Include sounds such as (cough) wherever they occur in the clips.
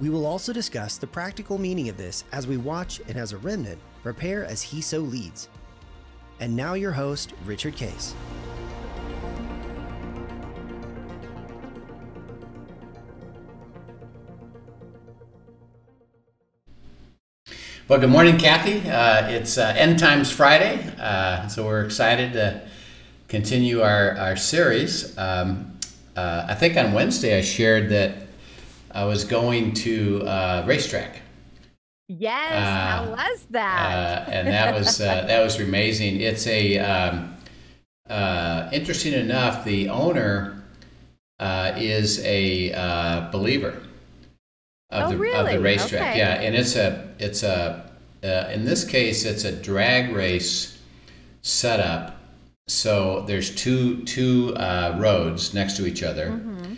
We will also discuss the practical meaning of this as we watch and as a remnant prepare as he so leads. And now, your host, Richard Case. Well, good morning, Kathy. Uh, it's uh, End Times Friday, uh, so we're excited to continue our, our series. Um, uh, I think on Wednesday I shared that I was going to uh, racetrack. Yes, how Uh, was that? uh, and that was uh, that was amazing. It's a um, uh, interesting enough. The owner uh, is a uh, believer of Oh, the of the racetrack. Okay. Yeah, and it's a it's a uh, in this case it's a drag race setup. So there's two two uh, roads next to each other, Mhm.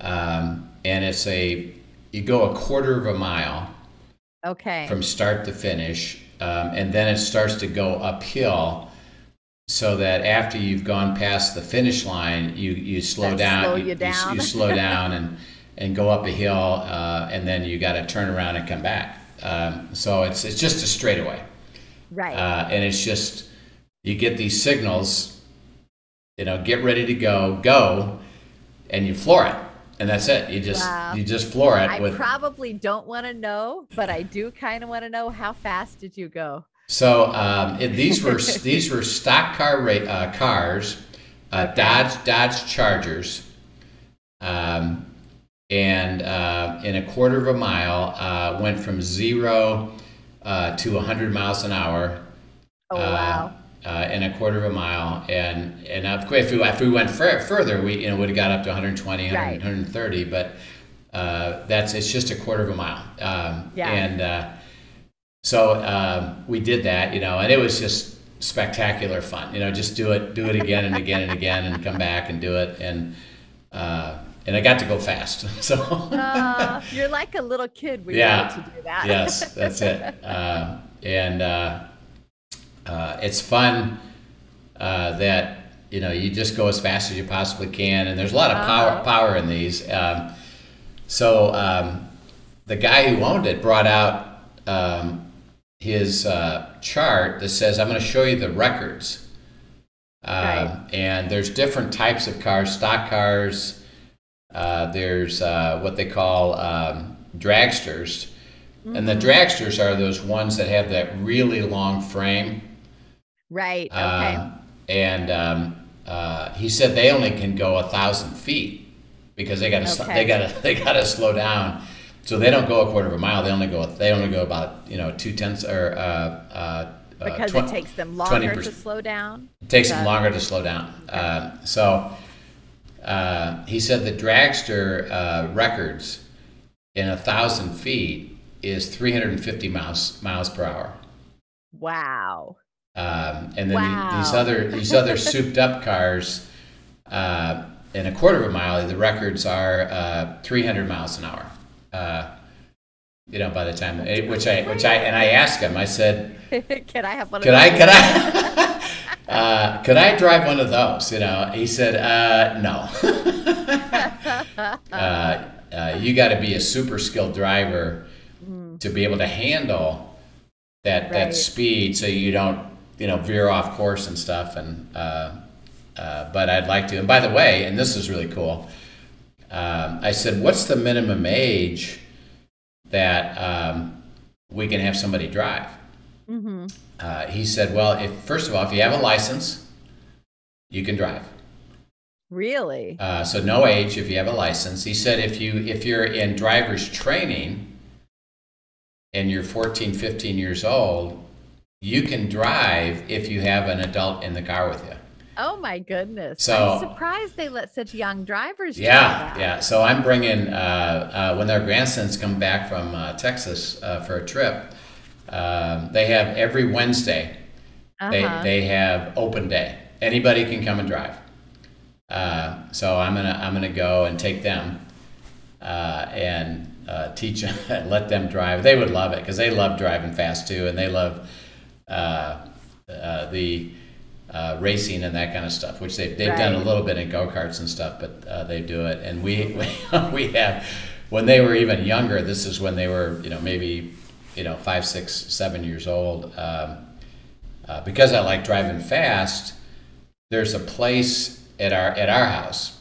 um, and it's a you go a quarter of a mile Okay. from start to finish, um, and then it starts to go uphill. So that after you've gone past the finish line, you, you slow That down. slow you, you you- You, slow (laughs) down and and go up a hill, uh, and then you got to turn around and come back. Um, so it's it's just a straightaway, right. uh, and it's just you get these signals. You know, get ready to go, go, and you floor it, and that's it. You just Wow. you just floor it I with probably don't want to know, but I do kind of want to know how fast did you go? So um, it, these were these were stock car uh, cars, uh, Dodge Dodge Chargers, um, and uh, in a quarter of a mile uh, went from zero uh, to 100 miles an hour. Oh uh, wow. Uh, in a quarter of a mile, and and of course, if we if we went fur- further, we you know would have got up to 120, 100, Right. 130, but uh, that's it's just a quarter of a mile. Um, Yeah. And uh, so um, we did that, you know, and it was just spectacular fun. You know, just do it, do it again and again and again, and come back and do it, and uh, and I got to go fast. (laughs) So Uh, you're like a little kid when Yeah. you get to do that. yes, that's it. Um, (laughs) and uh, it's fun uh, that you know you just go as fast as you possibly can, and there's a lot of power Uh-huh. power in these. Um, so um, the guy who owned it brought out um, his uh, chart that says, "I'm going to show you the records." Um, Right. And there's different types of cars, stock cars. Uh, there's uh, what they call um, dragsters. And the dragsters are those ones that have that really long frame. Right. Okay. Um, and um, uh, he said they only can go a thousand feet because they got to Okay. they got to (laughs) they got to slow down. So they don't go a quarter of a mile. They only go they only go about you know two tenths or uh, uh, because twen- it takes them longer to 20%. slow down. it takes them longer to slow down. Uh, so uh, he said the dragster uh, records in a thousand feet is 350 miles miles per hour. Wow. Um, and then the- these other these other (laughs) souped up cars uh, in a quarter of a mile, the records are uh, 300 miles an hour. Uh, you know, by the time eh, which I which I and I asked him, I said, (laughs) Can I have one could of I those? could I (laughs) uh, could I drive one of those? You know, he said, uh, no. uh, uh, you got to be a super skilled driver to be able to handle that that speed, so you don't you know veer off course and stuff. And uh, uh, but I'd like to. And by the way, and this is really cool. Um, I said, what's the minimum age that um, we can have somebody drive? hmm Uh, he said, well, if first of all, if you have a license, you can drive. Really? Uh, so no age if you have a license. He said if you if you're in driver's training and you're 14, 15 years old, you can drive if you have an adult in the car with you. Oh my goodness. So- I'm surprised they let such young drivers Yeah, that. yeah. So I'm bringing uh, uh, when their grandsons come back from uh, Texas uh, for a trip. Um, they have every Wednesday. They Uh-huh. they have open day. Anybody can come and drive. Uh, so I'm gonna I'm gonna go and take them uh, and uh, teach (laughs) them, let them drive. They would love it because they love driving fast too, and they love uh, uh, the uh, racing and that kind of stuff. Which they they've done a little bit in go karts and stuff, but uh, they do it. And (laughs) we we have when they were even younger. This is when they were you know maybe you know five, six, seven years old. Um, uh, because I like driving fast, there's a place at our at our house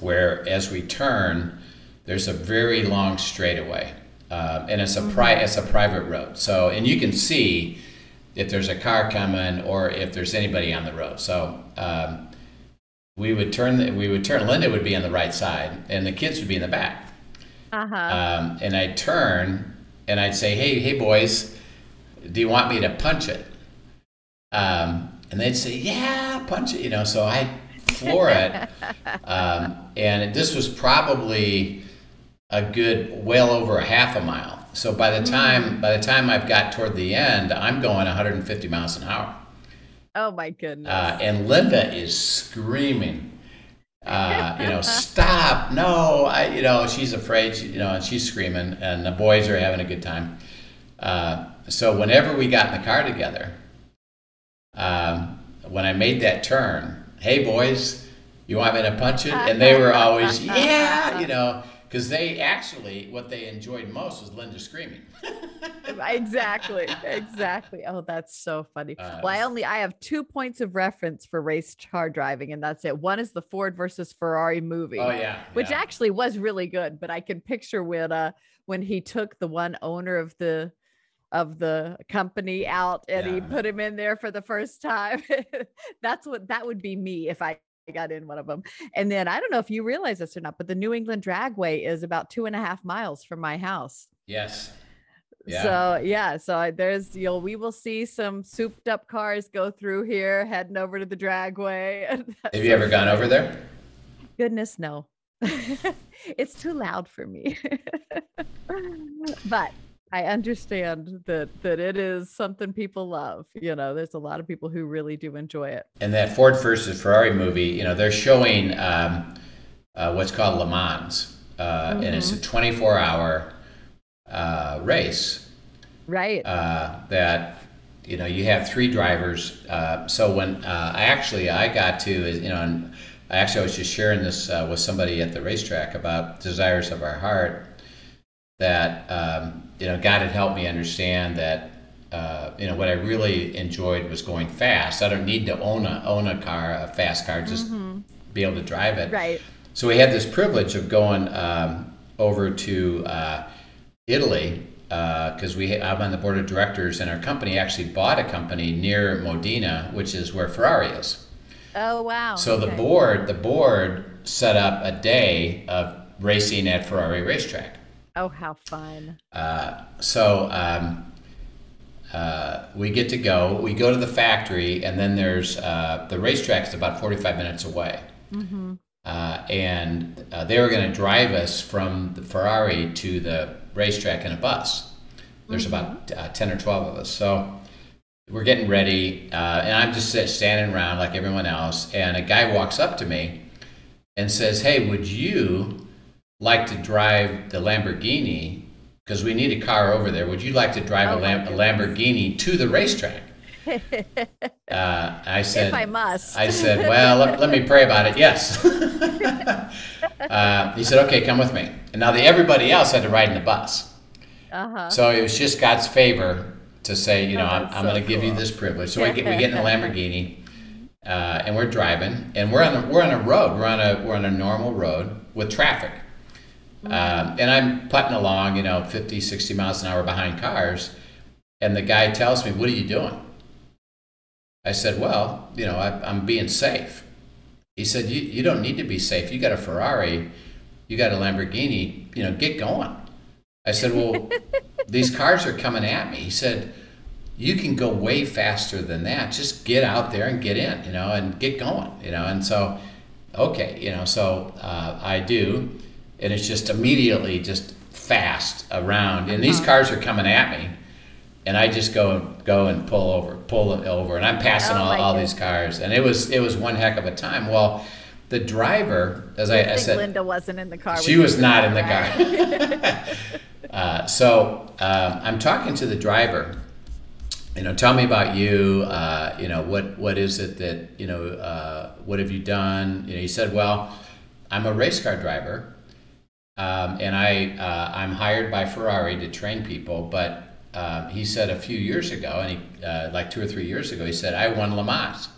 where as we turn, there's a very long straightaway, um, and it's a pri- it's a private road. So and you can see if there's a car coming or if there's anybody on the road. So um, we would turn the, we would turn. Linda would be on the right side, and the kids would be in the back. Uh-huh. Um, and I'd turn and I'd say, "Hey, hey, boys, do you want me to punch it?" Um, and they'd say, "Yeah, punch it." You know, so I floor it, (laughs) um, and this was probably a good well over a half a mile. So by the time by the time I've got toward the end, I'm going 150 miles an hour, oh my goodness. uh, and Linda is screaming. Uh, you know, (laughs) stop! No, I, you know, she's afraid. She, you know, and she's screaming, and the boys are having a good time. Uh, so whenever we got in the car together, um, when I made that turn, hey boys, you want me to punch it? And they were always, yeah, you know, because they actually what they enjoyed most was Linda screaming. (laughs) exactly exactly. Oh that's so funny. Uh, well i only i have two points of reference for race car driving and that's it. One is the ford versus ferrari movie Oh yeah, which yeah. actually was really good but i can picture when uh when he took the one owner of the of the company out and he put him in there for the first time. (laughs) That's what that would be me if i got in one of them and then i don't know if you realize this or not but the new england dragway is about two and a half miles from my house yes, yeah. so yeah, so I, there's you'll we will see some souped up cars go through here, heading over to the dragway. (laughs) Have you ever gone over there? Goodness, no. (laughs) it's too loud for me. (laughs) but I understand that that it is something people love. You know, there's a lot of people who really do enjoy it. And that Ford versus Ferrari movie, you know, they're showing um, uh, what's called Le Mans, uh, and it's a 24 hour uh, race Right. uh, that, you know, you have three drivers. Uh, so when uh, I actually, I got to, is, you know, and I actually was just sharing this uh, with somebody at the racetrack about desires of our heart that, um, you know, God had helped me understand that uh, you know what I really enjoyed was going fast. I don't need to own a own a car, a fast car, just be able to drive it. right. So we had this privilege of going um, over to uh, Italy because we I'm on the board of directors, and our company actually bought a company near Modena, which is where Ferrari is. Oh wow. So the board the board set up a day of racing at Ferrari racetrack. Oh how fun. Uh, so um, uh, we get to go. We go to the factory, and then there's uh, the racetrack's about 45 minutes away. Uh, and uh, they were going to drive us from the Ferrari to the racetrack in a bus. There's about uh, 10 or 12 of us. So we're getting ready, uh, and I'm just standing around like everyone else. And a guy walks up to me and says, Hey, would you like to drive the Lamborghini? Because we need a car over there. Would you like to drive Oh a, Lam- a Lamborghini to the racetrack? (laughs) uh, I said, if I must. I said, well, let, let me pray about it. Yes. (laughs) uh, he said, okay, come with me. And now the, everybody else had to ride in the bus. uh-huh. So it was just God's favor to say, you know, Oh, I'm, I'm so going to give you this privilege. So we get, we get in the (laughs) Lamborghini, uh, and we're driving, and we're on a, we're on a road. We're on a we're on a normal road with traffic, Mm-hmm. um, and I'm putting along, you know, 50, 60 miles an hour behind cars, and the guy tells me, "What are you doing?" I said, "Well, you know, I, I'm being safe." He said, you, "You don't need to be safe. You got a Ferrari, you got a Lamborghini. You know, get going." I said, "Well, (laughs) these cars are coming at me." He said, "You can go way faster than that. Just get out there and get in, you know, and get going, you know." And so, okay, you know, so uh, I do, and it's just immediately just fast around, and these cars are coming at me, and I just go go and pull over, pull it over, and I'm passing Oh all, all these cars, and it was it was one heck of a time. Well, the driver, as I, I I said, Linda wasn't in the car. she was not in the car. (laughs) (laughs) uh, so um, I'm talking to the driver. You know, tell me about you. Uh, you know, what what is it that you know? Uh, what have you done? You know, he said, "Well, I'm a race car driver, um, and I uh, I'm hired by Ferrari to train people." But um, he said a few years ago, and he uh, like two or three years ago, he said, "I won Le Mans,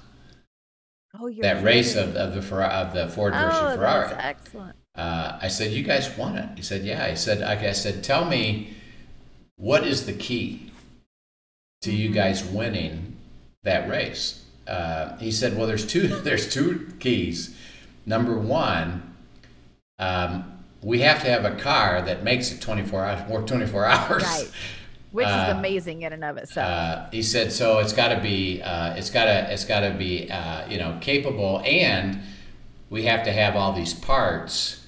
Oh, you're that race of, of the Ferrari, of the Ford version Oh, Ferrari." that's excellent. uh, I said, "You guys won it." He said, "Yeah." I said, "Okay." I said, "Tell me, what is the key to you Mhm. guys winning that race?" Uh, he said, "Well, there's two. (laughs) There's two keys. Number one, um, we have to have a car that makes it 24 hours, more 24 (laughs) hours." Right. Which Uh, is amazing in and of itself. Uh, he said, "So it's got to be, uh, it's got to, it's got to be, uh, you know, capable, and we have to have all these parts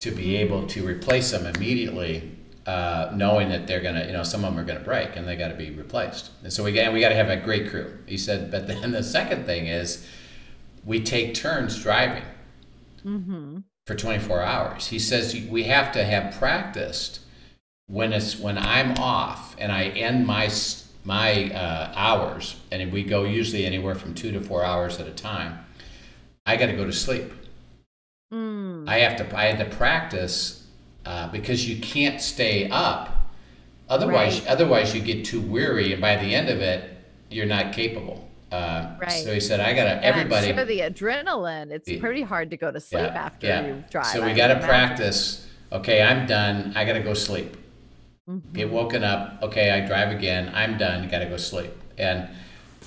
to be able to replace them immediately, uh, knowing that they're gonna, you know, some of them are gonna break and they got to be replaced. And so we got, we got to have a great crew." He said, "But (laughs) then the second thing is, we take turns driving." mm-hmm. For 24 hours. He says we have to have practiced when it's when I'm off and I end my my uh, hours, and we go usually anywhere from two to four hours at a time. I got to go to sleep. Mm. I have to I had to practice uh, because you can't stay up. Otherwise, Right. otherwise you get too weary, and by the end of it, you're not capable. Uh, Right. So he said, I got to I'm everybody. sure the adrenaline, it's Yeah. pretty hard to go to sleep Yeah, after yeah. you drive. So we got to practice. Okay, I'm done. I got to go sleep. Mhm. Get woken up. Okay, I drive again. I'm done. Got to go sleep. And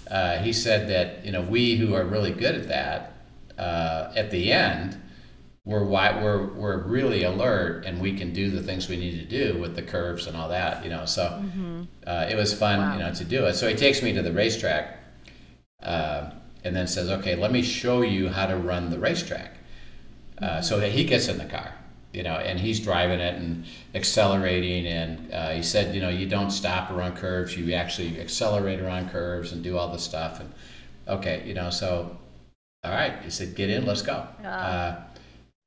uh, he said that you know we who are really good at that uh, at the end we're, wi- we're we're really alert and we can do the things we need to do with the curves and all that. You know, so Mhm. uh, it was fun, Wow. you know, to do it. So he takes me to the racetrack, uh, and then says, "Okay, let me show you how to run the racetrack." Uh, so he gets in the car, you know, and he's driving it and accelerating. And uh, he said, you know, you don't stop around curves; you actually accelerate around curves and do all this stuff. And okay, you know, so all right, he said, "Get in, let's go." Ah. Uh,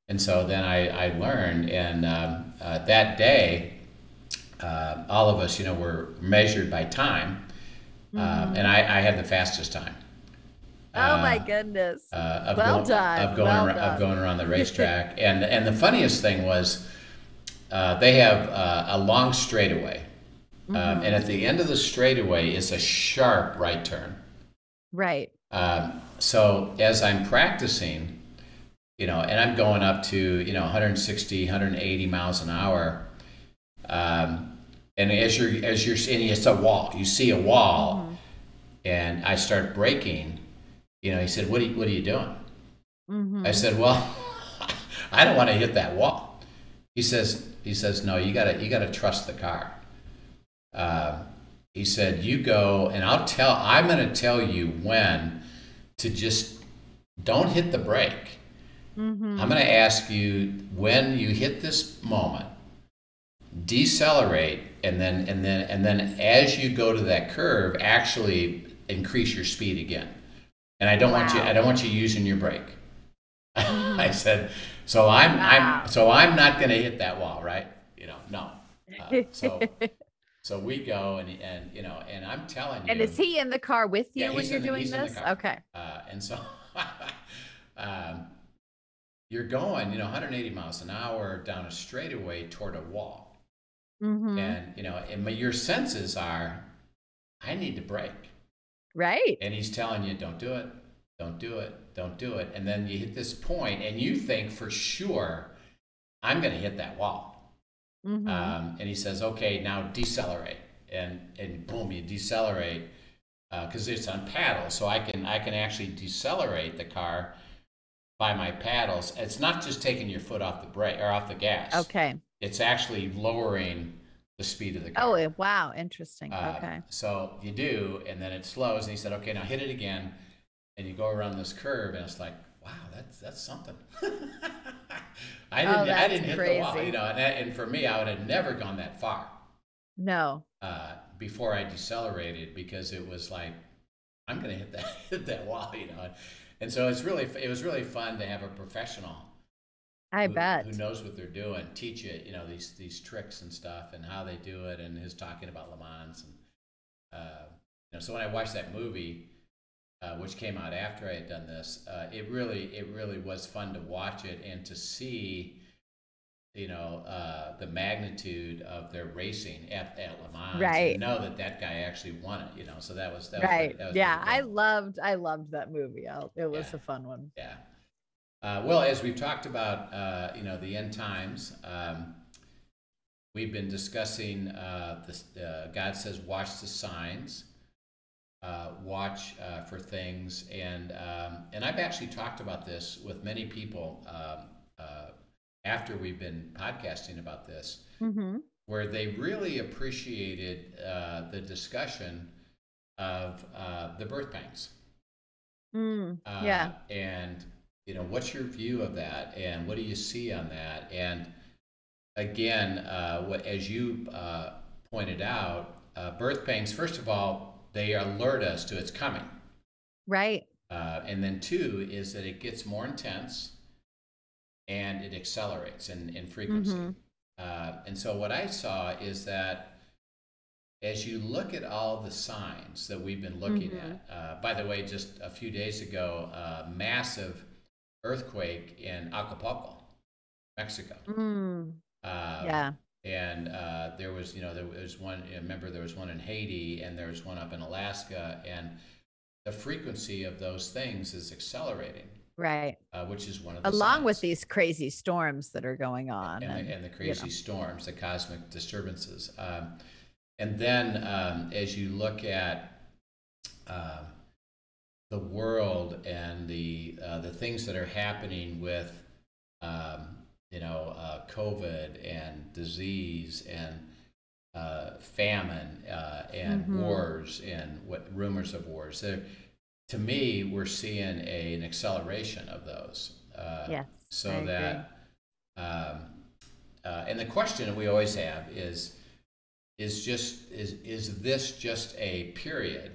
and so then I, I learned, and um, uh, that day, uh, all of us, you know, were measured by time, um, and I, I had the fastest time. Oh my Uh, goodness. uh, of Well going, done, of going well ar- done. of going around the (laughs) racetrack. and and the funniest thing was, uh, they have uh, a long straightaway, um, Mm-hmm. and at the end of the straightaway is a sharp right turn. right. Um, so as I'm practicing, you know, and I'm going up to you know 160, 180 miles an hour, um, and as you're as you're and it's a wall, you see a wall, Mm-hmm. and I start braking. You know, he said, "What are you, what are you doing?" Mhm. I said, "Well, (laughs) I don't want to hit that wall." He says, "He says, no, you gotta you gotta trust the car." Uh, he said, "You go, and I'll tell. I'm gonna tell you when to just don't hit the brake. Mhm. I'm gonna ask you when you hit this moment, decelerate, and then and then and then as you go to that curve, actually increase your speed again. And I don't want you. I don't want you using your brake." (laughs) I said, so I'm, Wow. I'm, so I'm not going to hit that wall, right? You know, no. Uh, so, (laughs) so we go and, and, you know, and I'm telling you. and is he in the car with you Yeah, when you're the- doing he's in the this? Okay. Uh, and so, (laughs) um, you're going, you know, 180 miles an hour down a straightaway toward a wall. Mhm. And, you know, and my- your senses are, I need to brake. Right. And he's telling you, don't do it, don't do it, don't do it. And then you hit this point and you think for sure, I'm going to hit that wall. Mhm. Um, and he says, okay, now decelerate. And, and boom, you decelerate because it's on paddles. So I can, I can actually decelerate the car by my paddles. It's not just taking your foot off the brake or off the gas. okay. It's actually lowering the speed of the car. Oh, wow. Interesting. Uh, okay. So you do, and then it slows, and he said, "Okay, now hit it again," and you go around this curve, and it's like, "Wow, that's that's something." (laughs) I didn't, I Oh, that's didn't hit the wall, you know, and, that, and for me, I would have never gone that far. No. uh, before I decelerated because it was like I'm going to hit that (laughs) hit that wall, you know. And so it's really it was really fun to have a professional I who, bet. who knows what they're doing teach you you know these these tricks and stuff and how they do it and his talking about Le Mans and uh, you know so when I watched that movie. Uh, which came out after I had done this. Uh, it really, it really was fun to watch it and to see you know, uh, the magnitude of their racing at, at Le Mans. Right. Know that that guy actually won it, you know, so that was, that right. pretty- that was Yeah. I loved I loved that movie. I, it was Yeah. a fun one. Yeah. Uh, well, as we've talked about, uh, you know, the end times, um, we've been discussing uh, this, uh, God says, watch the signs, uh, watch uh, for things. And, um, and I've actually talked about this with many people um, uh, after we've been podcasting about this. Mm-hmm. where they really appreciated uh, the discussion of uh, the birth pangs. Mm, Uh, yeah. And, you know, what's your view of that? And what do you see on that? And again, uh, what, as you uh, pointed out, uh, birth pangs, first of all, they alert us to it's coming. Right. Uh, and then two is that it gets more intense and it accelerates in, in frequency. Mhm. Uh, and so what I saw is that as you look at all the signs that we've been looking Mhm. at, uh, by the way, just a few days ago, a massive earthquake in Acapulco, Mexico. Mm, Uh, yeah. and uh, there was, you know, there was one. Remember there was one in Haiti, and there was one up in Alaska, and the frequency of those things is accelerating, Right. uh, which is one of the Along with these crazy storms that are going on. and, and, the, and the you crazy know. storms, the cosmic disturbances. Um, and then um, as you look at um the world and the uh, the things that are happening with um, you know uh, COVID and disease and uh, famine uh, and Mhm. wars and what rumors of wars. There, to me, we're seeing a, an acceleration of those. Uh, Yes. so I agree. that um, uh, and the question that we always have is is just is is this just a period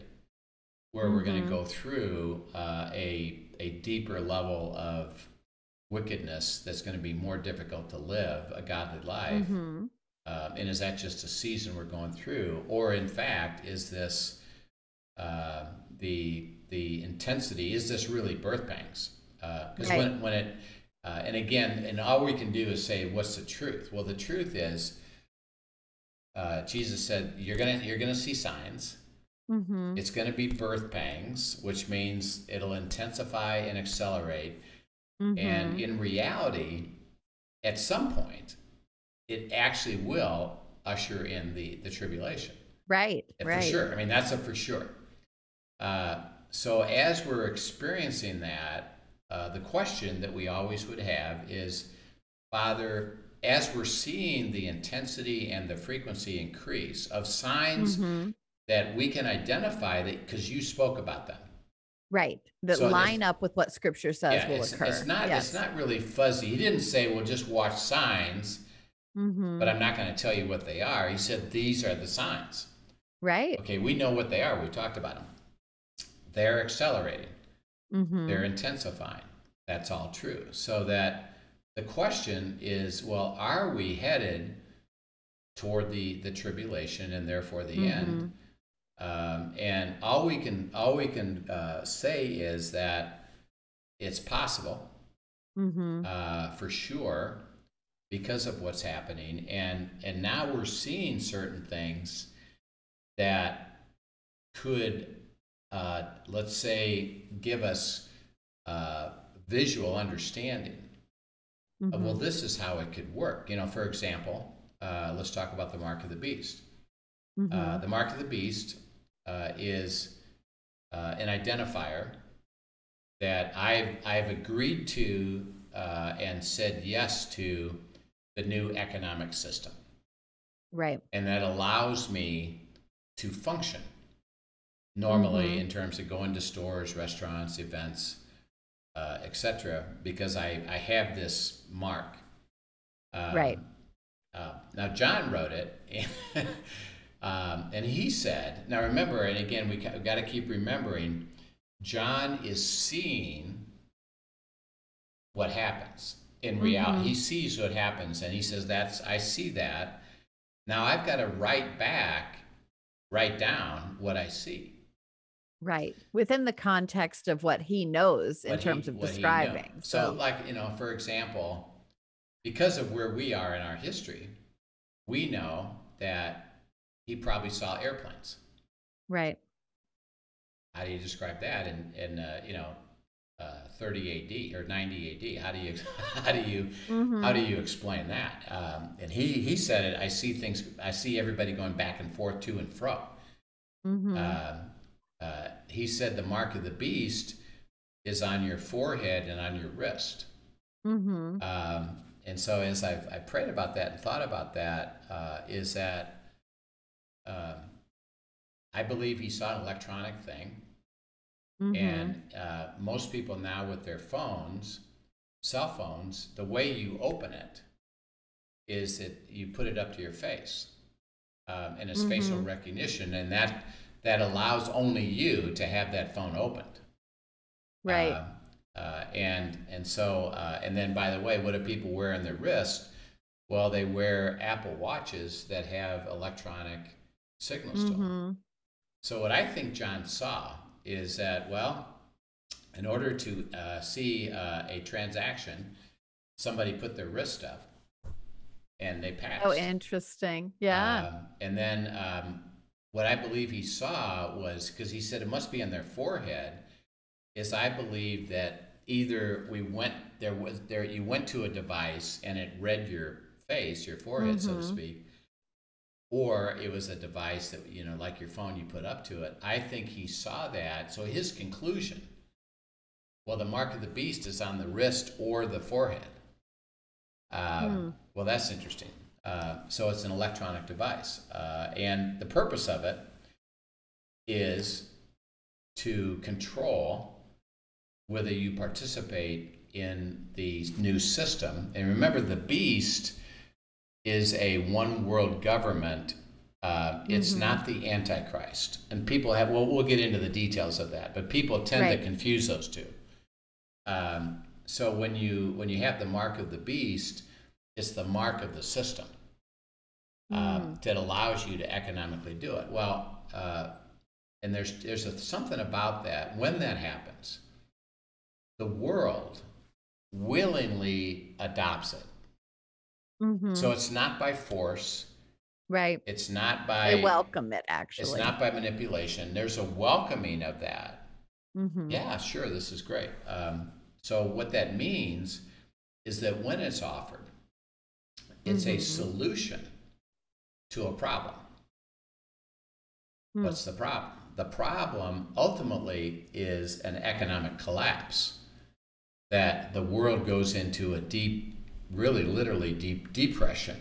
where we're going to go through uh, a a deeper level of wickedness that's going to be more difficult to live a godly life Mhm. um, and is that just a season we're going through, or in fact, is this uh, the the intensity? Is this really birth pangs? Because Right. when when it uh, and again, and all we can do is say, what's the truth? Well, the truth is, uh, Jesus said, you're gonna you're gonna see signs. Mhm. It's gonna be birth pangs, which means it'll intensify and accelerate. And Mhm. in reality, at some point, it actually will usher in the, the tribulation. right. For Right. sure. I mean, that's a for sure. Uh, so as we're experiencing that, uh, the question that we always would have is, Father, as we're seeing the intensity and the frequency increase of signs Mhm. That we can identify that because you spoke about them. Right. That So line up with what scripture says yeah, will it's, occur. it's not yes. it's not really fuzzy. He didn't say, "Well, just watch signs," Mhm. but I'm not going to tell you what they are. He said, "These are the signs." right. Okay, we know what they are. We've talked about them. They're accelerating. Mhm. They're intensifying. That's all true. So that the question is, well, are we headed toward the the tribulation and therefore the end? Um, and all we can all we can uh, say is that it's possible. Mhm. uh, for sure because of what's happening and and now we're seeing certain things that could uh, let's say give us uh, visual understanding of well this is how it could work you know for example uh, let's talk about the mark of the beast uh, Mhm. the mark of the beast uh, is uh, an identifier that I've, I've agreed to uh, and said yes to the new economic system. right. And that allows me to function normally Mhm. in terms of going to stores, restaurants, events, uh, etc., because I, I have this mark. Um, Right. Uh, now, John wrote it, (laughs) and, Um, and he said, now remember, and again, we got to keep remembering, John is seeing what happens in reality. Mm-hmm. He sees what happens, and he says, "That's I see that." Now I've got to write back, write down what I see. Right. Within the context of what he knows in what he- terms of describing. knows. So, like you know, for example, because of where we are in our history, we know that he probably saw airplanes. right. How do you describe that in in uh, you know uh, 30 AD or 90 AD? How do you (laughs) how do you Mhm. how do you explain that? Um, and he he said it. I see things. I see everybody going back and forth to and fro. Mhm. Um, uh, he said the mark of the beast is on your forehead and on your wrist. Mhm. Um, and so as I've I prayed about that and thought about that, uh, is that um, I believe he saw an electronic thing, Mhm. and uh, most people now with their phones, cell phones, the way you open it is that you put it up to your face, um, and it's facial Mhm. recognition, and that that allows only you to have that phone opened. right. Um, uh, and and so uh, and then by the way, what do people wear on their wrist? Well, they wear Apple watches that have electronic signals to them. Mhm. So what I think John saw is that well, in order to uh, see uh, a transaction, somebody put their wrist up, and they passed. Oh, interesting. Yeah. Um, and then um, what I believe he saw was because he said it must be on their forehead. Is I believe that either we went there was there you went to a device and it read your face, your forehead, so to Mhm. speak, or it was a device that you know like your phone you put up to it. I think he saw that. So his conclusion, well, the mark of the beast is on the wrist or the forehead. Um, Hmm. Well, that's interesting. Uh, so it's an electronic device, uh, and the purpose of it is to control whether you participate in the new system. And remember, the beast is a one world government. Uh, it's Mhm. not the Antichrist. And people have, well, we'll get into the details of that, but people tend Right. to confuse those two. Um, so when you when you have the mark of the beast, it's the mark of the system um, that allows you to economically do it. Well, uh, and there's there's a, something about that when that happens, the world willingly adopts it. Mhm. So it's not by force. right. It's not by They welcome it, actually. It's not by manipulation. There's a welcoming of that. Mhm. Yeah, sure, this is great. Um, so what that means is that when it's offered, it's a Mhm. solution to a problem. Hmm. What's the problem? The problem ultimately is an economic collapse that the world goes into a deep, really literally deep depression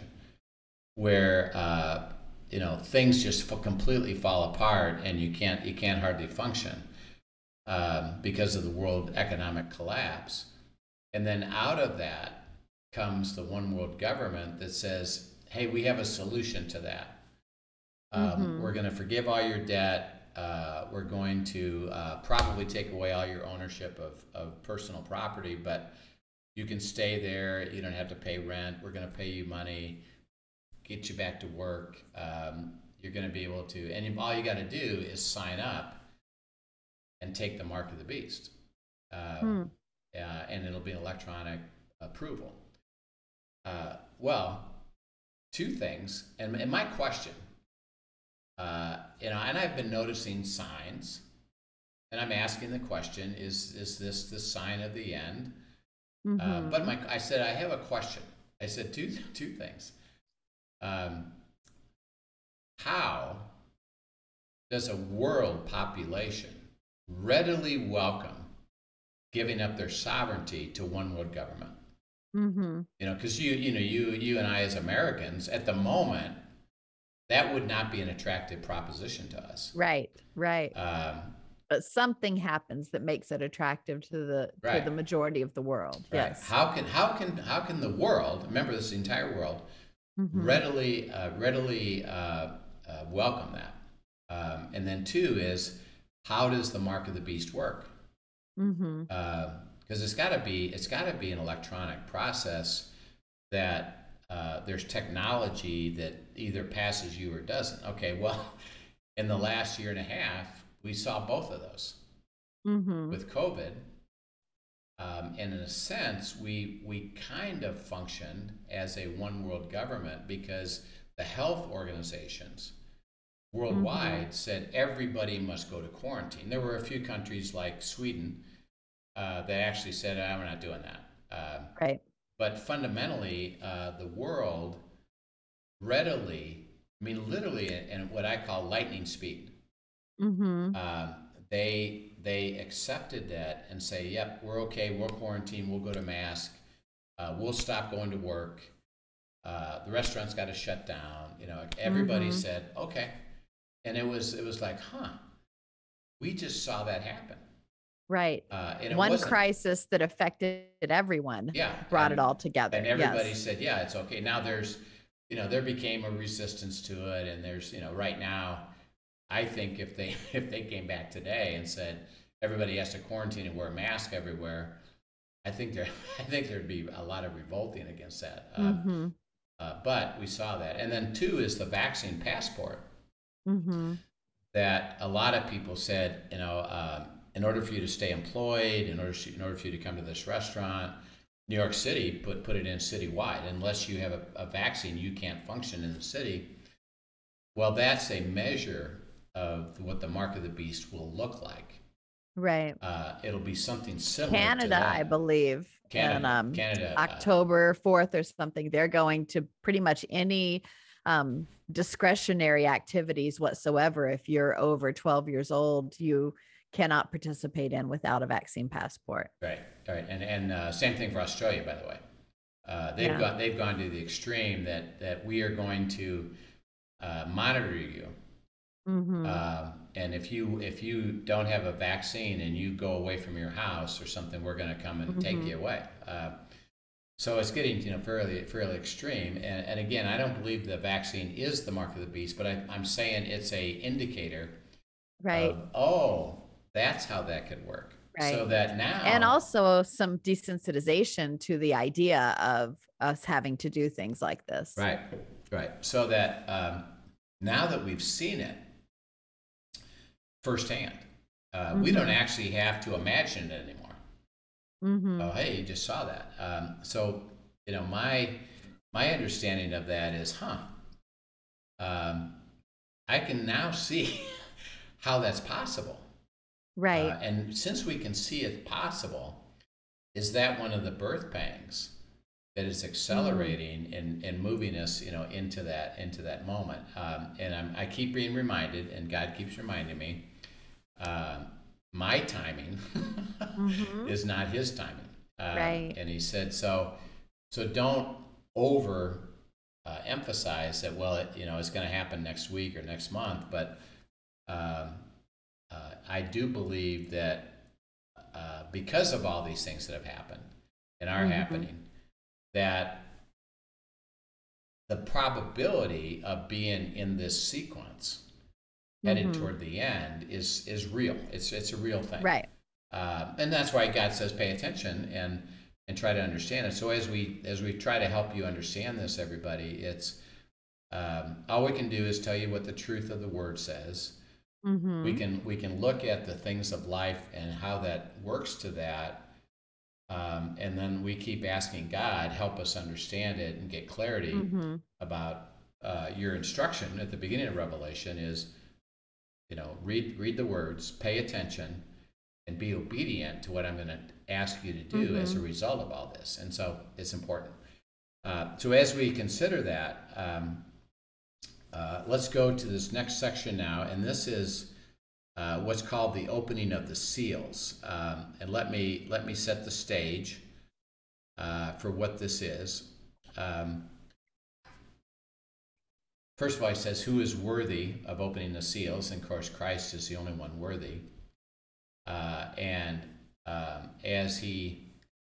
where uh, you know things just f- completely fall apart and you can't you can't hardly function um, because of the world economic collapse. And then out of that comes the one world government that says, hey, we have a solution to that. Um, Mhm. We're going to forgive all your debt. Uh, we're going to uh, probably take away all your ownership of, of personal property, but you can stay there. You don't have to pay rent. We're going to pay you money, get you back to work. Um, you're going to be able to, and all you got to do is sign up and take the mark of the beast. Um, Hmm. uh, and it'll be electronic approval. Uh, well, two things, and, and my question, uh, you know, and I've been noticing signs, and I'm asking the question: Is is this the sign of the end? Uh, Mhm. but my, I said I have a question. I said two (laughs) two things. Um, how does a world population readily welcome giving up their sovereignty to one world government? Mhm. You know, because you you know you you and I as Americans at the moment that would not be an attractive proposition to us. Right. Right. Um, but something happens that makes it attractive to the to the majority of the world. right? Yes. How can how can how can the world remember this entire world Mhm. readily uh, readily uh, uh, welcome that. Um, and then two is how does the mark of the beast work? Mm-hmm. Because it's got to be it's got to be an electronic process that uh, there's technology that either passes you or doesn't. Okay, well, (laughs) in the last year and a half, we saw both of those Mm-hmm. with COVID. Um, and in a sense, we we kind of functioned as a one world government because the health organizations worldwide said everybody must go to quarantine. There were a few countries like Sweden uh, that actually said, "Ah, "We're not doing that." Um, Right. but fundamentally, uh, the world readily, I mean, literally, in what I call lightning speed, Mm-hmm. um, they they accepted that and say, "Yep, we're okay. We'll quarantine. We'll go to mask. Uh, we'll stop going to work. Uh, the restaurants got to shut down." You know, everybody Mhm. said, "Okay," and it was it was like, "Huh." We just saw that happen. Right. Uh, One wasn't- crisis that affected everyone yeah, brought and- it all together. and everybody yes. said, "Yeah, it's okay." Now there's, you know, there became a resistance to it, and there's, you know, right now, I think if they (laughs) if they came back today and said everybody has to quarantine and wear a mask everywhere, I think there (laughs) I think there'd be a lot of revolting against that. Uh, Mm-hmm. uh, but we saw that, and then two is the vaccine passport Mm-hmm. that a lot of people said, you know, um, in order for you to stay employed, in order in order for you to come to this restaurant, New York City put put it in citywide. Unless you have a, a vaccine, you can't function in the city. Well, that's a measure of what the mark of the beast will look like. Right. Uh, it'll be something similar. to Canada. I believe, Canada, in um, Canada, uh, October 4th or something, they're going to pretty much any um, discretionary activities whatsoever. If you're over 12 years old, you cannot participate in without a vaccine passport. Right, right, and and uh, same thing for Australia, by the way. Uh, they've Yeah. gone they've gone to the extreme that that we are going to uh, monitor you, Mm-hmm. uh, and if you if you don't have a vaccine and you go away from your house or something, we're going to come and take Mhm. you away. Uh, so it's getting you know fairly fairly extreme, and, and again, I don't believe the vaccine is the mark of the beast, but I, I'm saying it's a indicator right. of oh that's how that could work. Right. So that now and also some desensitization to the idea of us having to do things like this. Right, right. So that um, now that we've seen it firsthand, uh, we don't Mhm. actually have to imagine it anymore. Mm-hmm. Oh, hey, you just saw that. Um, so you know, my my understanding of that is, huh? Um, I can now see (laughs) how that's possible. Right. Uh, and since we can see it possible, is that one of the birth pangs that is accelerating and, and moving us, you know, into that into that moment? Um, and I'm, I keep being reminded, and God keeps reminding me, uh, my timing Mhm. (laughs) is not His timing. Uh, Right. And He said, so so don't over uh, emphasize that. Well, it, you know, it's going to happen next week or next month, but um, uh, I do believe that uh, because of all these things that have happened and are Mhm. happening, that the probability of being in this sequence headed Mhm. toward the end is is real. It's it's a real thing, Right. Uh, and that's why God says pay attention and and try to understand it. So as we as we try to help you understand this, everybody, it's um, all we can do is tell you what the truth of the Word says Mm-hmm. we can we can look at the things of life and how that works to that um, and then we keep asking god help us understand it and get clarity Mm-hmm. about uh, your instruction at the beginning of revelation is you know read read the words pay attention and be obedient to what i'm going to ask you to do as a result of all this and so it's important uh, so as we consider that um, uh, let's go to this next section now, and this is uh, what's called the opening of the seals. Um, and let me let me set the stage uh, for what this is. Um, first of all, he says, "Who is worthy of opening the seals?" And of course, Christ is the only one worthy. Uh, and um, as he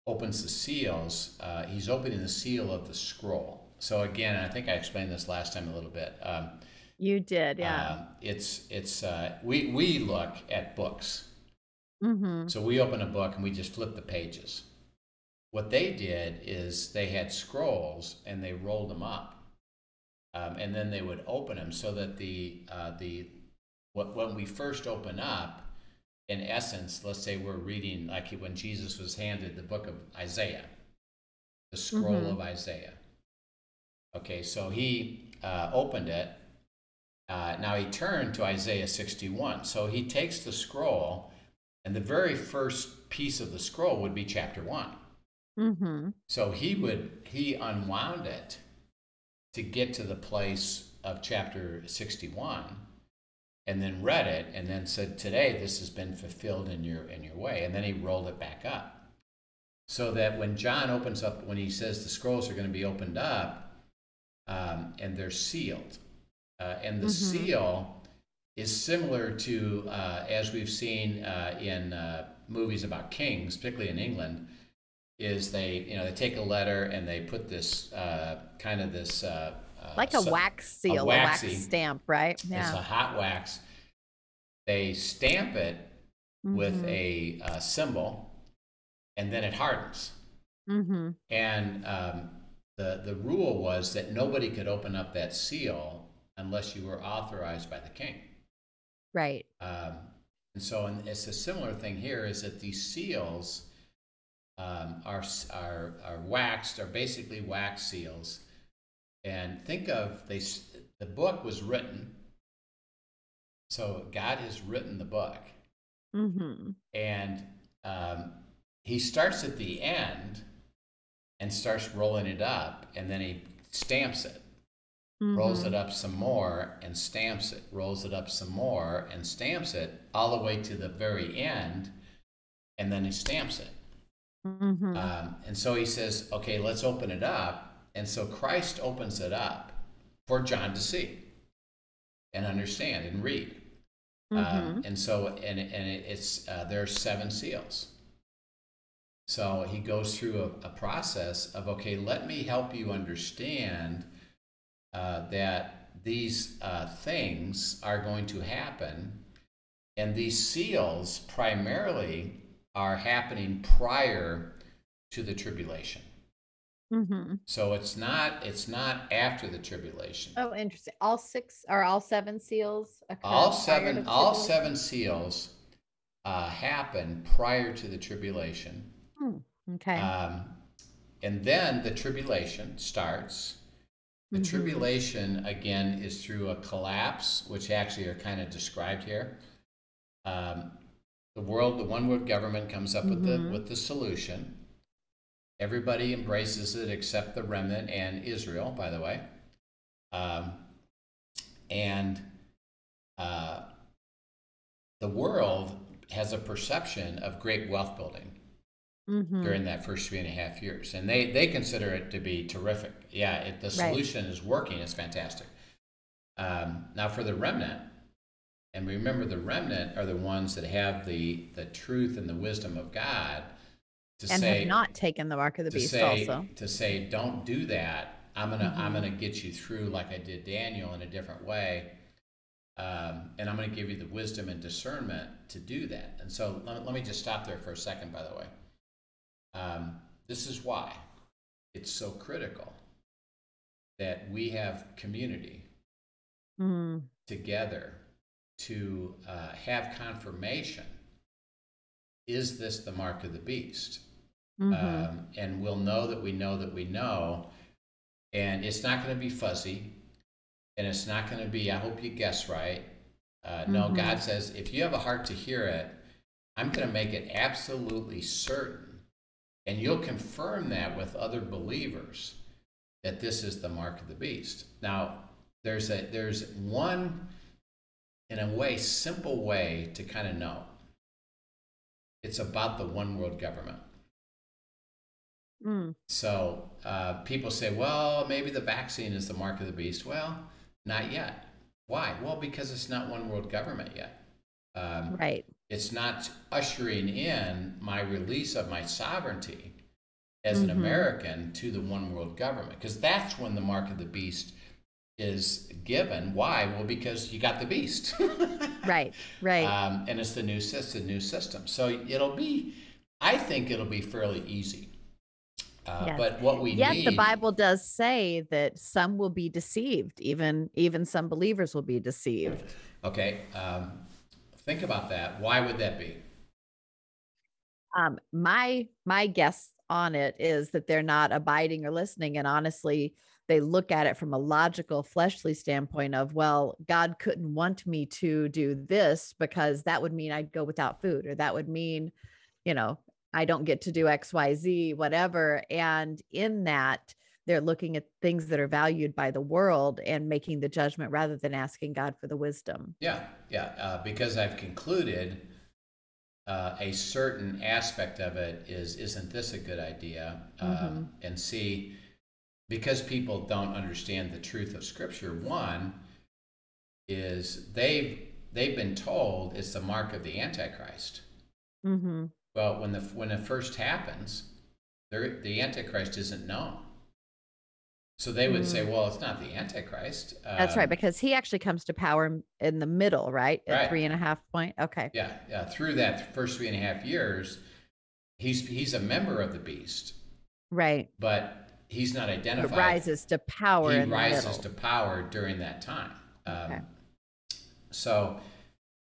opens the seals, uh, he's opening the seal of the scroll. So again, I think I explained this last time a little bit. Um, You did, yeah. Uh, it's it's uh, we we look at books. mm-hmm. So we open a book and we just flip the pages. What they did is they had scrolls and they rolled them up, um, and then they would open them so that the uh, the what, when we first open up, in essence, let's say we're reading like when Jesus was handed the book of Isaiah, the scroll Mhm. of Isaiah. Okay, so he uh, opened it. Uh, now he turned to Isaiah 61. So he takes the scroll, and the very first piece of the scroll would be chapter one. Mm-hmm. So he would he unwound it to get to the place of chapter 61 and then read it and then said today this has been fulfilled in your in your way and then he rolled it back up so that when john opens up when he says the scrolls are going to be opened up um, and they're sealed uh, and the Mhm. seal is similar to uh, as we've seen uh, in uh, movies about kings particularly in england is they you know they take a letter and they put this uh, kind of this uh, uh, Like a su- wax seal, a, wax waxy- stamp, right? Yeah. it's a hot wax. They stamp it with Mhm. a uh, symbol, and then it hardens. Mm-hmm. And um, the the rule was that nobody could open up that seal unless you were authorized by the king. Right. Um, and so, and it's a similar thing here: is that these seals um, are are are waxed, are basically wax seals. And think of they the book was written. So God has written the book, Mm-hmm. and um, He starts at the end and starts rolling it up, and then He stamps it rolls Mm-hmm. it up some more and stamps it, rolls it up some more and stamps it, all the way to the very end, and then he stamps it. Mm-hmm. Um, and so he says, okay, let's open it up. And so Christ opens it up for John to see and understand and read. Mm-hmm. Um, and so, and, and it's, uh, there are seven seals. So he goes through a, a process of, okay, let me help you understand uh, that these uh, things are going to happen. And these seals primarily are happening prior to the tribulation. mm-hmm. So it's not it's not after the tribulation. Oh, interesting. All six or all seven seals occur all seven all seven seals uh, happen prior to the tribulation Hmm, Okay. um, and then the tribulation starts the Mhm. tribulation again is through a collapse which actually are kind of described here um, the world the one world government comes up with the Mhm. with the solution everybody embraces it except the remnant and israel by the way um, and uh, the world has a perception of great wealth building Mhm. during that first three and a half years, and they they consider it to be terrific. Yeah, it, the Right. solution is working; it's fantastic. Um, now, for the remnant, and remember, the remnant are the ones that have the the truth and the wisdom of God to and say have not taken the mark of the beast say also. to say don't do that. I'm gonna I'm Mhm. gonna get you through like I did Daniel in a different way. Um, and I'm going to give you the wisdom and discernment to do that. And so let, let me just stop there for a second, by the way. Um, this is why it's so critical that we have community Mm, together to uh, have confirmation is this the mark of the beast? mhm. Um, and we'll know that we know that we know. And it's not going to be fuzzy. And it's not going to be, I hope you guess right. Uh, No, Mhm. God says, if you have a heart to hear it, I'm going to make it absolutely certain. And you'll confirm that with other believers that this is the mark of the beast. Now, there's a there's one, in a way, simple way to kind of know. It's about the one world government. Mm, So uh, people say, well, maybe the vaccine is the mark of the beast. Well, not yet. Why? Well, because it's not one world government yet. Um, right. It's not ushering in my release of my sovereignty as an Mhm. American to the one world government, because that's when the mark of the beast is given. Why? Well, because you got the beast. (laughs) right, right. Um, and it's the new system, new system. So it'll be, I think it'll be fairly easy. Uh, Yes. But what we Yet need, the Bible does say that some will be deceived, even even some believers will be deceived. okay, um, think about that. Why would that be? Um, my my guess on it is that they're not abiding or listening, and honestly, they look at it from a logical, fleshly standpoint of, well, God couldn't want me to do this because that would mean I'd go without food, or that would mean, you know, I don't get to do X, Y, Z, whatever. And in that, they're looking at things that are valued by the world and making the judgment rather than asking God for the wisdom. Yeah, yeah, uh, because I've concluded uh, a certain aspect of it is isn't this a good idea? Um, Mhm. and see, because people don't understand the truth of Scripture. One is they've they've been told it's the mark of the Antichrist. Mm-hmm. Well, when the when it first happens, the Antichrist isn't known. So they would say, well, it's not the Antichrist. Mm. That's right, Um, because he actually comes to power in- in the middle, right? At Right. three and a half point. Okay. Yeah, yeah. Through that first three and a half years, he's he's a member of the beast, Right. but he's not It identified. rises to power he rises to power during that time. Um, Okay. So,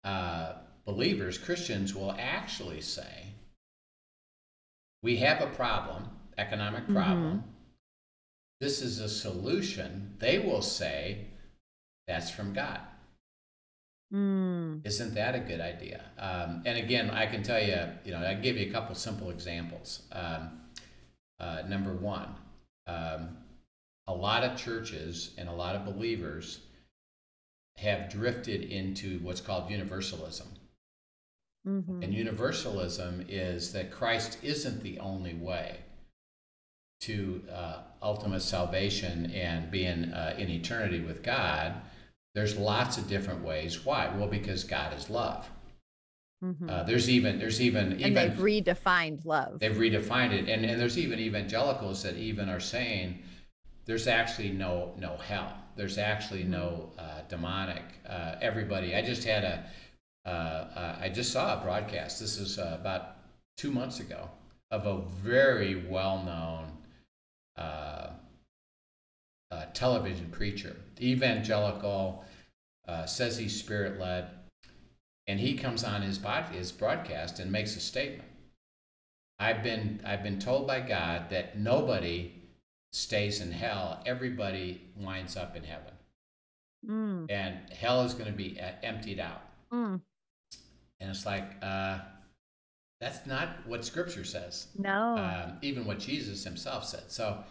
uh, believers, Christians, will actually say, "We have a problem, economic Mm-hmm. problem. This is a solution." They will say, "That's from God." Mm, Isn't that a good idea? Um, and again, I can tell you, you know, I can give you a couple simple examples. Um, uh, number one, um, a lot of churches and a lot of believers have drifted into what's called universalism. mhm. And universalism is that Christ isn't the only way to uh, ultimate salvation and being uh, in eternity with God. There's lots of different ways. Why? Well, because God is love. Mhm. Uh, there's even there's even and even they've redefined love. they've redefined it, and and there's even evangelicals that even are saying there's actually no no hell. There's actually no uh, demonic. Uh, everybody. I just had a. Uh, uh, I just saw a broadcast. This is uh, about two months ago of a very well-known uh, uh, television preacher, evangelical, uh, says he's spirit-led, and he comes on his bod- his broadcast and makes a statement. I've been I've been told by God that nobody stays in hell. Everybody winds up in heaven, Mm, and hell is going to be uh, emptied out. mm. And it's like uh, that's not what Scripture says. No. Um, even what Jesus Himself said. So,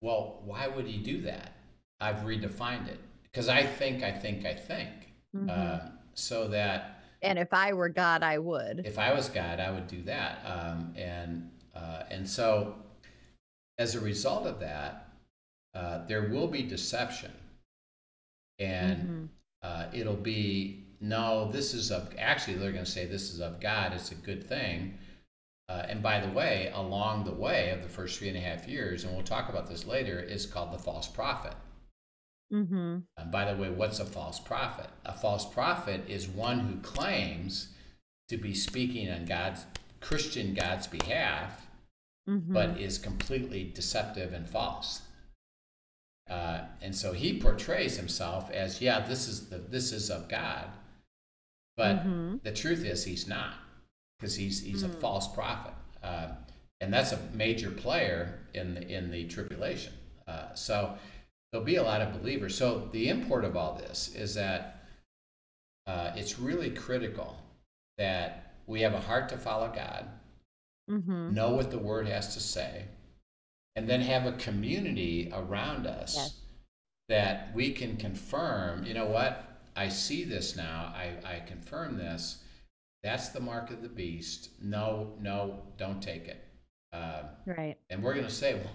well, why would He do that? I've redefined it because I think, I think, I think, Mhm. uh, so that and if I were God, I would. if I was God, I would do that. Um, and uh, and so, as a result of that, uh, there will be deception, and Mhm. uh, it'll be no. This is of actually they're going to say this is of God. It's a good thing. Uh, and by the way, along the way of the first three and a half years, and we'll talk about this later, is called the false prophet. Mhm. And by the way, what's a false prophet? A false prophet is one who claims to be speaking on God's Christian God's behalf, Mhm. but is completely deceptive and false. Uh, and so he portrays himself as, yeah, this is the this is of God, but Mhm. the truth is he's not, because he's he's a Mm. false prophet, uh, and that's a major player in the in the tribulation. Uh, so there'll be a lot of believers. So the import of all this is that uh, it's really critical that we have a heart to follow God, Mhm. know what the Word has to say, and then have a community around us Yes. that we can confirm. You know what? I see this now. I, I confirm this. That's the mark of the beast. No, no, don't take it. Um, Right. and we're going to say, well,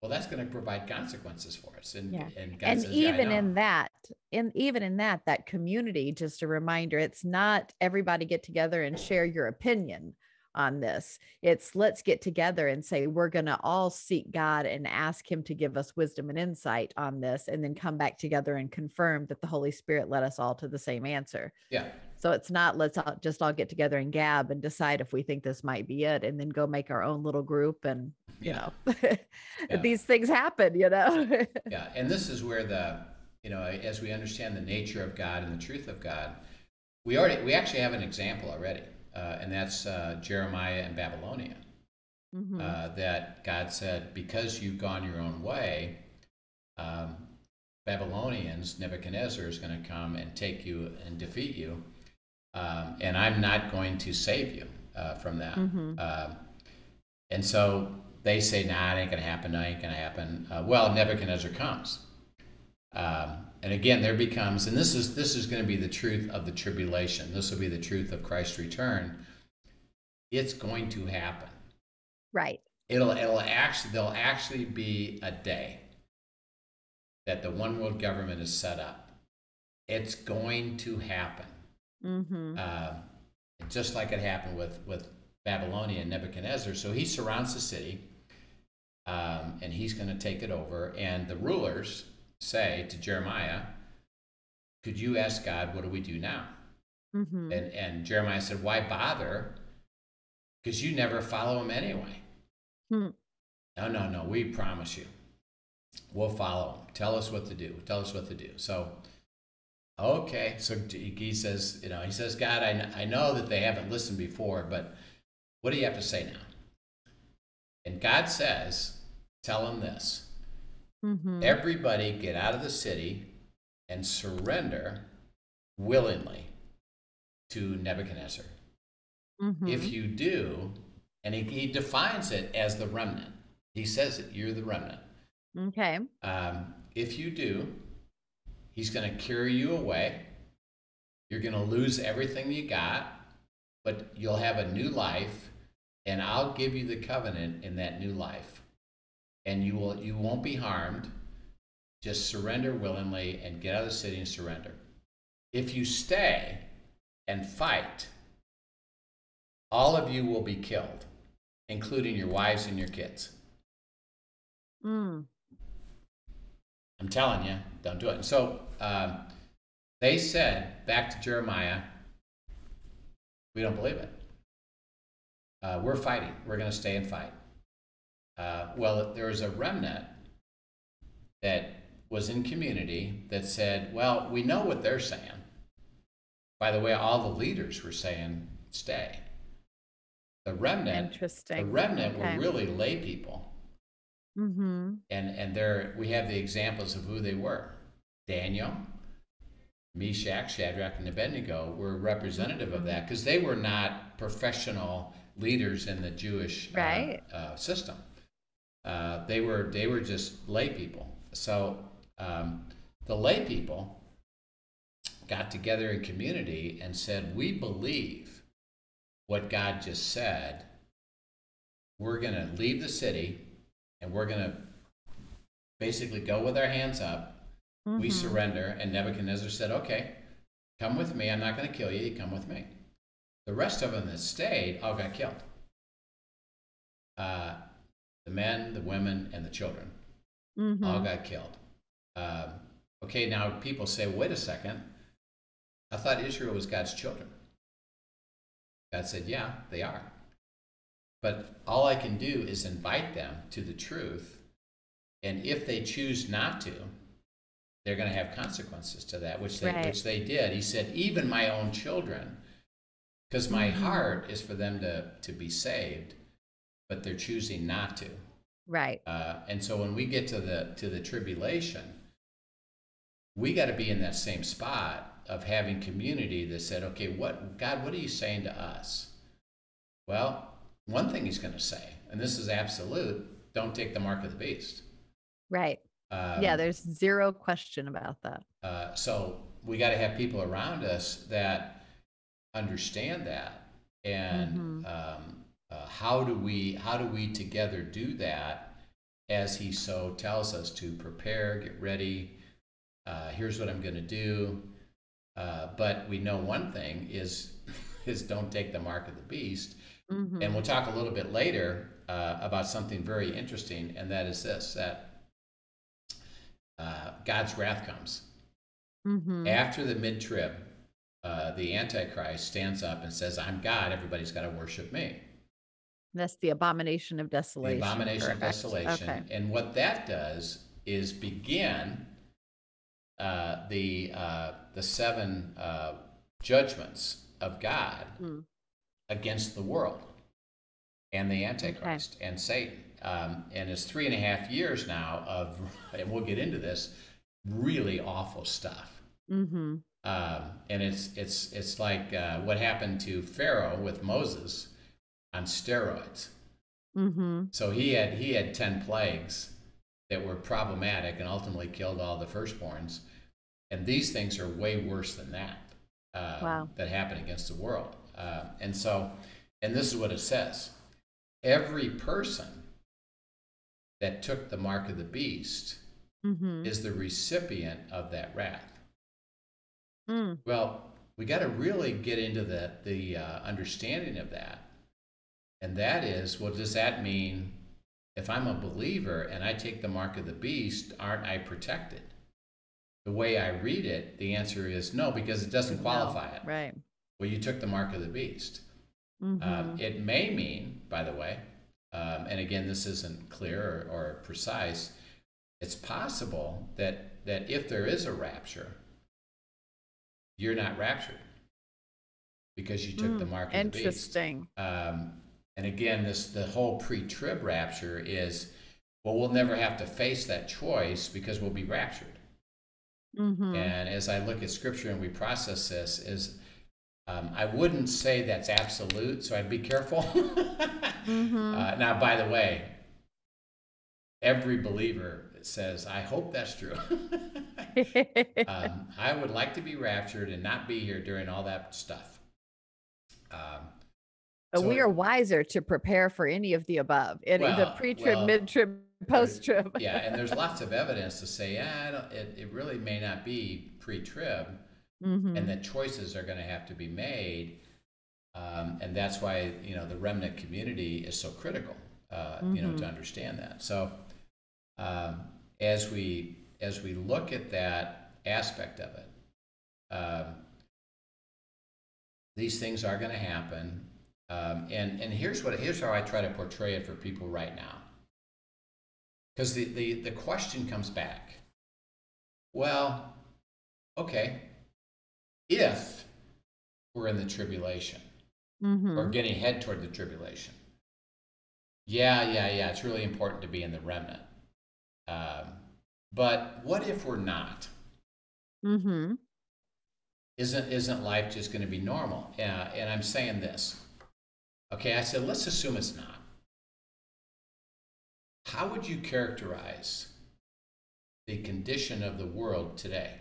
well, that's going to provide consequences for us. And, Yeah. and God and says, even know." in that in even in that that community just a reminder it's not everybody get together and share your opinion on this. It's let's get together and say we're going to all seek God and ask Him to give us wisdom and insight on this, and then come back together and confirm that the Holy Spirit led us all to the same answer. Yeah. So it's not let's all, just all get together and gab and decide if we think this might be it, and then go make our own little group. And you Yeah. know, (laughs) Yeah. these things happen. You know. (laughs) Yeah, and this is where the, you know, as we understand the nature of God and the truth of God, we already, we actually have an example already, uh, and that's uh, Jeremiah and Babylonia. Mhm. Uh, that God said, because you've gone your own way, um, Babylonians, Nebuchadnezzar is going to come and take you and defeat you, um, and I'm not going to save you uh, from that. Mhm. Um, and so they say, nah, it ain't going to happen, no, it ain't going to happen. Uh, well, Nebuchadnezzar comes. Um, and again, there becomes, and this is this is going to be the truth of the tribulation. This will be the truth of Christ's return. It's going to happen. right. It'll it'll actually there'll actually be a day that the one world government is set up. It's going to happen. Mm-hmm. Um, just like it happened with with Babylonia and Nebuchadnezzar. So he surrounds the city, um, and he's going to take it over. And the rulers say to Jeremiah, "Could you ask God, what do we do now?" Mm-hmm. And and Jeremiah said, "Why bother? Because you never follow him anyway." Hmm. No, no, no. We promise you, we'll follow him. Tell us what to do. Tell us what to do. So, okay. So he says, you know, he says, God, I, I know that they haven't listened before, but what do you have to say now? And God says, tell them this. Mm-hmm. Everybody get out of the city and surrender willingly to Nebuchadnezzar. Mm-hmm. If you do, and he, he defines it as the remnant, he says it, you're the remnant. okay. Um, if you do, he's going to carry you away. You're going to lose everything you got, but you'll have a new life, and I'll give you the covenant in that new life. And you will you won't be harmed. Just surrender willingly and get out of the city and surrender. If you stay and fight, all of you will be killed, including your wives and your kids. Mm. I'm telling you, don't do it. And so um, they said back to Jeremiah, we don't believe it. Uh, we're fighting. We're going to stay and fight. Uh, well, there was a remnant that was in community that said, well, we know what they're saying. By the way, all the leaders were saying, stay. The remnant, Interesting. the remnant Okay. were really lay people Mm-hmm. and and there we have the examples of who they were. Daniel, Meshach, Shadrach, and Abednego were representative of that because they were not professional leaders in the Jewish uh, uh, system. Uh, they were they were just lay people. So um, the lay people got together in community and said, "We believe what God just said. We're going to leave the city." And we're going to basically go with our hands up. We Mhm. surrender. And Nebuchadnezzar said, Okay, come with me. I'm not going to kill you. You come with me. The rest of them that stayed all got killed uh, the men, the women, and the children Mhm. all got killed. Um, okay, now people say, Wait a second. I thought Israel was God's children. God said, Yeah, they are. But all I can do is invite them to the truth. And if they choose not to, they're going to have consequences to that, which they, Right. which they did. He said, even my own children, because my Mhm. heart is for them to, to be saved, but they're choosing not to. Right. Uh, and so when we get to the to the tribulation, we got to be in that same spot of having community that said, okay, what God, what are you saying to us? Well, one thing He's going to say, and this is absolute: don't take the mark of the beast. Right. Um, yeah. There's zero question about that. uh, so we got to have people around us that understand that, and um, uh, how do we how do we together do that as He so tells us to prepare, get ready. Uh, here's what I'm going to do. Uh, but we know one thing is (laughs) is don't take the mark of the beast. Mhm. And we'll talk a little bit later uh, about something very interesting, and that is this that uh, God's wrath comes. Mhm. After the mid trib, uh, the Antichrist stands up and says, I'm God, everybody's got to worship me. That's the abomination of The desolation. abomination of desolation. Okay. And what that does is begin uh, the, uh, the seven uh, judgments of God Mm. Against the world and the Antichrist and Satan. Um, and it's three and a half years now of, (laughs) and we'll get into this, really awful stuff. Mm-hmm. Um, and it's it's it's like uh, what happened to Pharaoh with Moses on steroids. Mm-hmm. So he had he had ten plagues that were problematic and ultimately killed all the firstborns. And these things are way worse than that. Uh, Wow. That happened against the world. Uh, and so, and this is what it says: every person that took the mark of the beast Mm-hmm. is the recipient of that wrath. Mm. Well, we got to really get into the the uh, understanding of that, and that is, well, does that mean if I'm a believer and I take the mark of the beast, aren't I protected? The way I read it, the answer is no, because it doesn't No, qualify it. Right. Well, you took the mark of the beast. Mm-hmm. Um, it may mean, by the way, um, and again, this isn't clear or, or precise. It's possible that that if there is a rapture, you're not raptured because you took the Mm, mark of the beast. Interesting. Um, and again, this the whole pre-trib rapture is well, we'll never have to face that choice because we'll be raptured. Mm-hmm. And as I look at scripture and we process this, is um, I wouldn't say that's absolute, so I'd be careful. (laughs) Mhm. uh, now, by the way, every believer says, "I hope that's true." (laughs) um, I would like to be raptured and not be here during all that stuff. Um, But so we are wiser to prepare for any of the above. Any the pre-trib, well, mid-trib, post-trib. yeah, and there's (laughs) lots of evidence to say, yeah, I don't, it, it really may not be pre-trib. Mhm. and that choices are going to have to be made. Um, and that's why you know the remnant community is so critical. Uh, You know to Mhm. understand that. So um, as we as we look at that aspect of it, um, these things are going to happen. Um, and and here's what here's how I try to portray it for people right now. Because the, the the question comes back. Well, okay, if we're in the tribulation Mhm. or getting head toward the tribulation. Yeah, yeah, yeah. It's really important to be in the remnant. Um, but what if we're not? Mm-hmm. Isn't isn't life just going to be normal? Uh, and I'm saying this. Okay, I said let's assume it's not. How would you characterize the condition of the world today?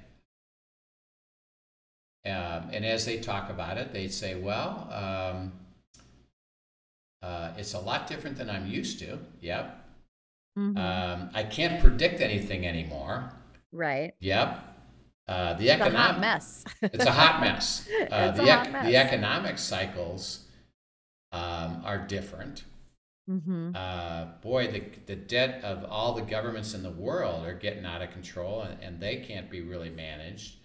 Um, and as they talk about it, they say, well, um, uh, it's a lot different than I'm used to. Yep. Mhm. Um, I can't predict anything anymore. right. Yep. Uh, the It's a hot economic mess. it's a hot mess. (laughs) Uh, It's the, a hot ec- mess. the economic cycles um, are different. Mhm. Uh, boy, the, the debt of all the governments in the world are getting out of control and, and they can't be really managed.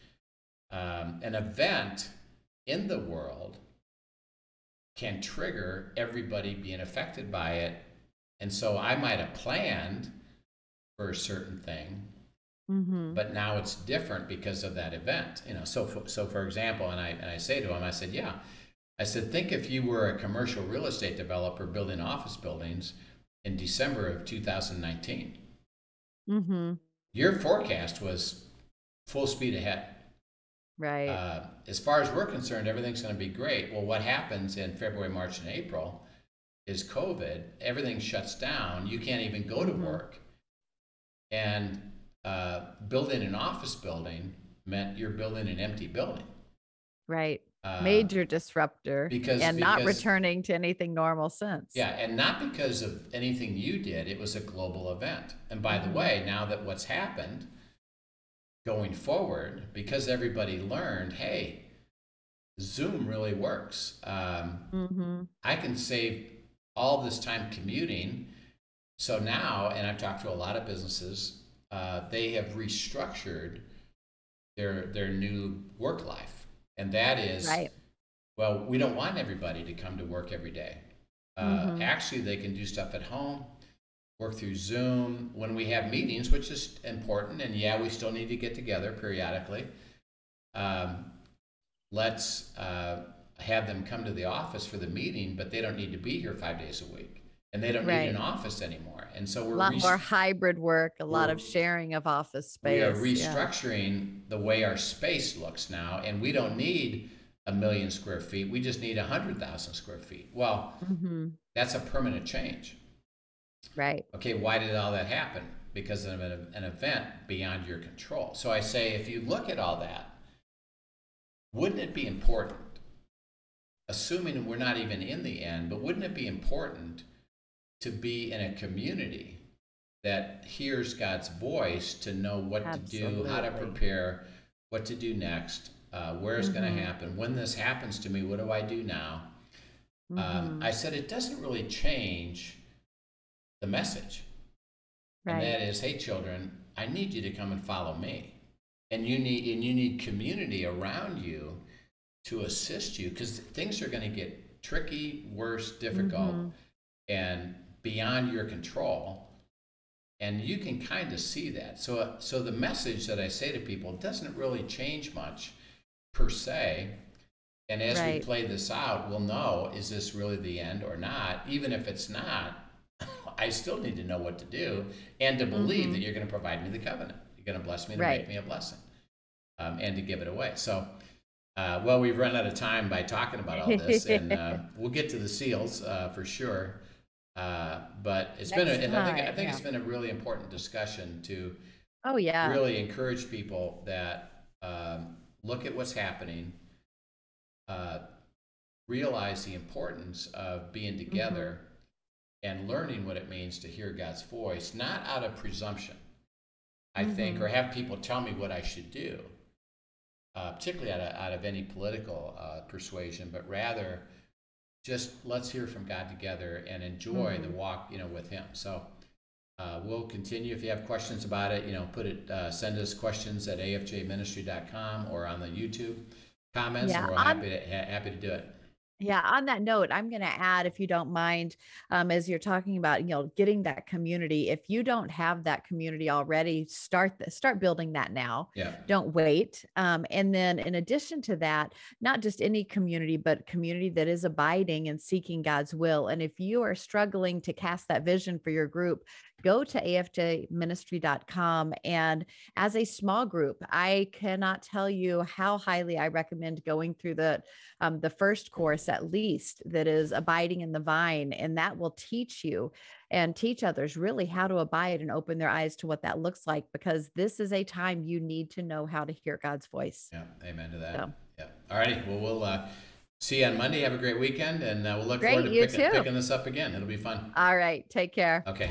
Um, an event in the world can trigger everybody being affected by it. And so I might have planned for a certain thing, Mhm. but now it's different because of that event. You know, so for, so for example, and I and I say to him, I said, yeah, I said, think if you were a commercial real estate developer building office buildings in December of 2019, mm-hmm. your forecast was full speed ahead. Right. Uh, as far as we're concerned, everything's going to be great. Well, what happens in February, March, and April is COVID. Everything shuts down. You can't even go to Mhm. work. And uh, building an office building meant you're building an empty building. right. Uh, Major disruptor. because- and not because- returning to anything normal since. Yeah, and not because of anything you did, it was a global event. And by the Mhm. way, now that what's happened going forward, because everybody learned, hey, Zoom really works. Um, Mm-hmm. I can save all this time commuting. So now, and I've talked to a lot of businesses, uh, they have restructured their their new work life, and that is Right. well, we don't want everybody to come to work every day. Uh, Mhm. Actually, they can do stuff at home, work through Zoom when we have meetings, which is important. And yeah, we still need to get together periodically. Um, let's uh, have them come to the office for the meeting, but they don't need to be here five days a week, and they don't Right. need an office anymore. And so we're a lot rest- more hybrid work, a lot of sharing of office space. we are yeah. restructuring the way our space looks now, and we don't need a million square feet. We just need a hundred thousand square feet. Well, Mhm. that's a permanent change. Right. Okay, why did all that happen? Because of an, an event beyond your control. So I say, if you look at all that, wouldn't it be important, assuming we're not even in the end, but wouldn't it be important to be in a community that hears God's voice to know what to do, how to prepare, what to do next, uh, where it's going Mhm. to happen, when this happens to me, what do I do now? Um, Mhm. I said it doesn't really change the message. right. And that is, hey children, I need you to come and follow me. And you need and you need community around you to assist you because things are going to get tricky, worse, difficult, Mhm. and beyond your control. And you can kind of see that. So so the message that I say to people doesn't really change much per se. And as we play this out, we'll know is this really the end or not? Even if it's not, I still need to know what to do and to believe Mhm. that you're going to provide me the covenant. You're going to bless me to Right. make me a blessing um, and to give it away. So, uh, well, we've run out of time by talking about all this, (laughs) and uh, we'll get to the seals uh, for sure. Uh, but it's been, a, Next and I think, I think it's yeah. been a really important discussion to Oh yeah. really encourage people that um, look at what's happening, uh, realize the importance of being together and learning what it means to hear God's voice, not out of presumption, I think, Mhm. or have people tell me what I should do, uh, particularly out of, out of any political uh, persuasion, but rather just let's hear from God together and enjoy the Mhm. walk, you know, with Him. So uh, we'll continue. If you have questions about it, you know, put it, uh, send us questions at afjministry.com or on the YouTube comments, Yeah, and we're happy to ha- happy to do it. Yeah, on that note, I'm going to add, if you don't mind, um, as you're talking about, you know, getting that community. If you don't have that community already, start th- start building that now. Yeah. Don't wait. Um, and then, in addition to that, not just any community, but community that is abiding and seeking God's will. And if you are struggling to cast that vision for your group, go to afjministry.com and as a small group, I cannot tell you how highly I recommend going through the um, the first course at least that is abiding in the vine, and that will teach you and teach others really how to abide and open their eyes to what that looks like because this is a time you need to know how to hear God's voice. Yeah. Amen to that. So. Yeah. All righty. Well, we'll uh, see you on Monday. Have a great weekend, and uh, we'll look Great, forward to picking, picking this up again. It'll be fun. All right, take care. Okay.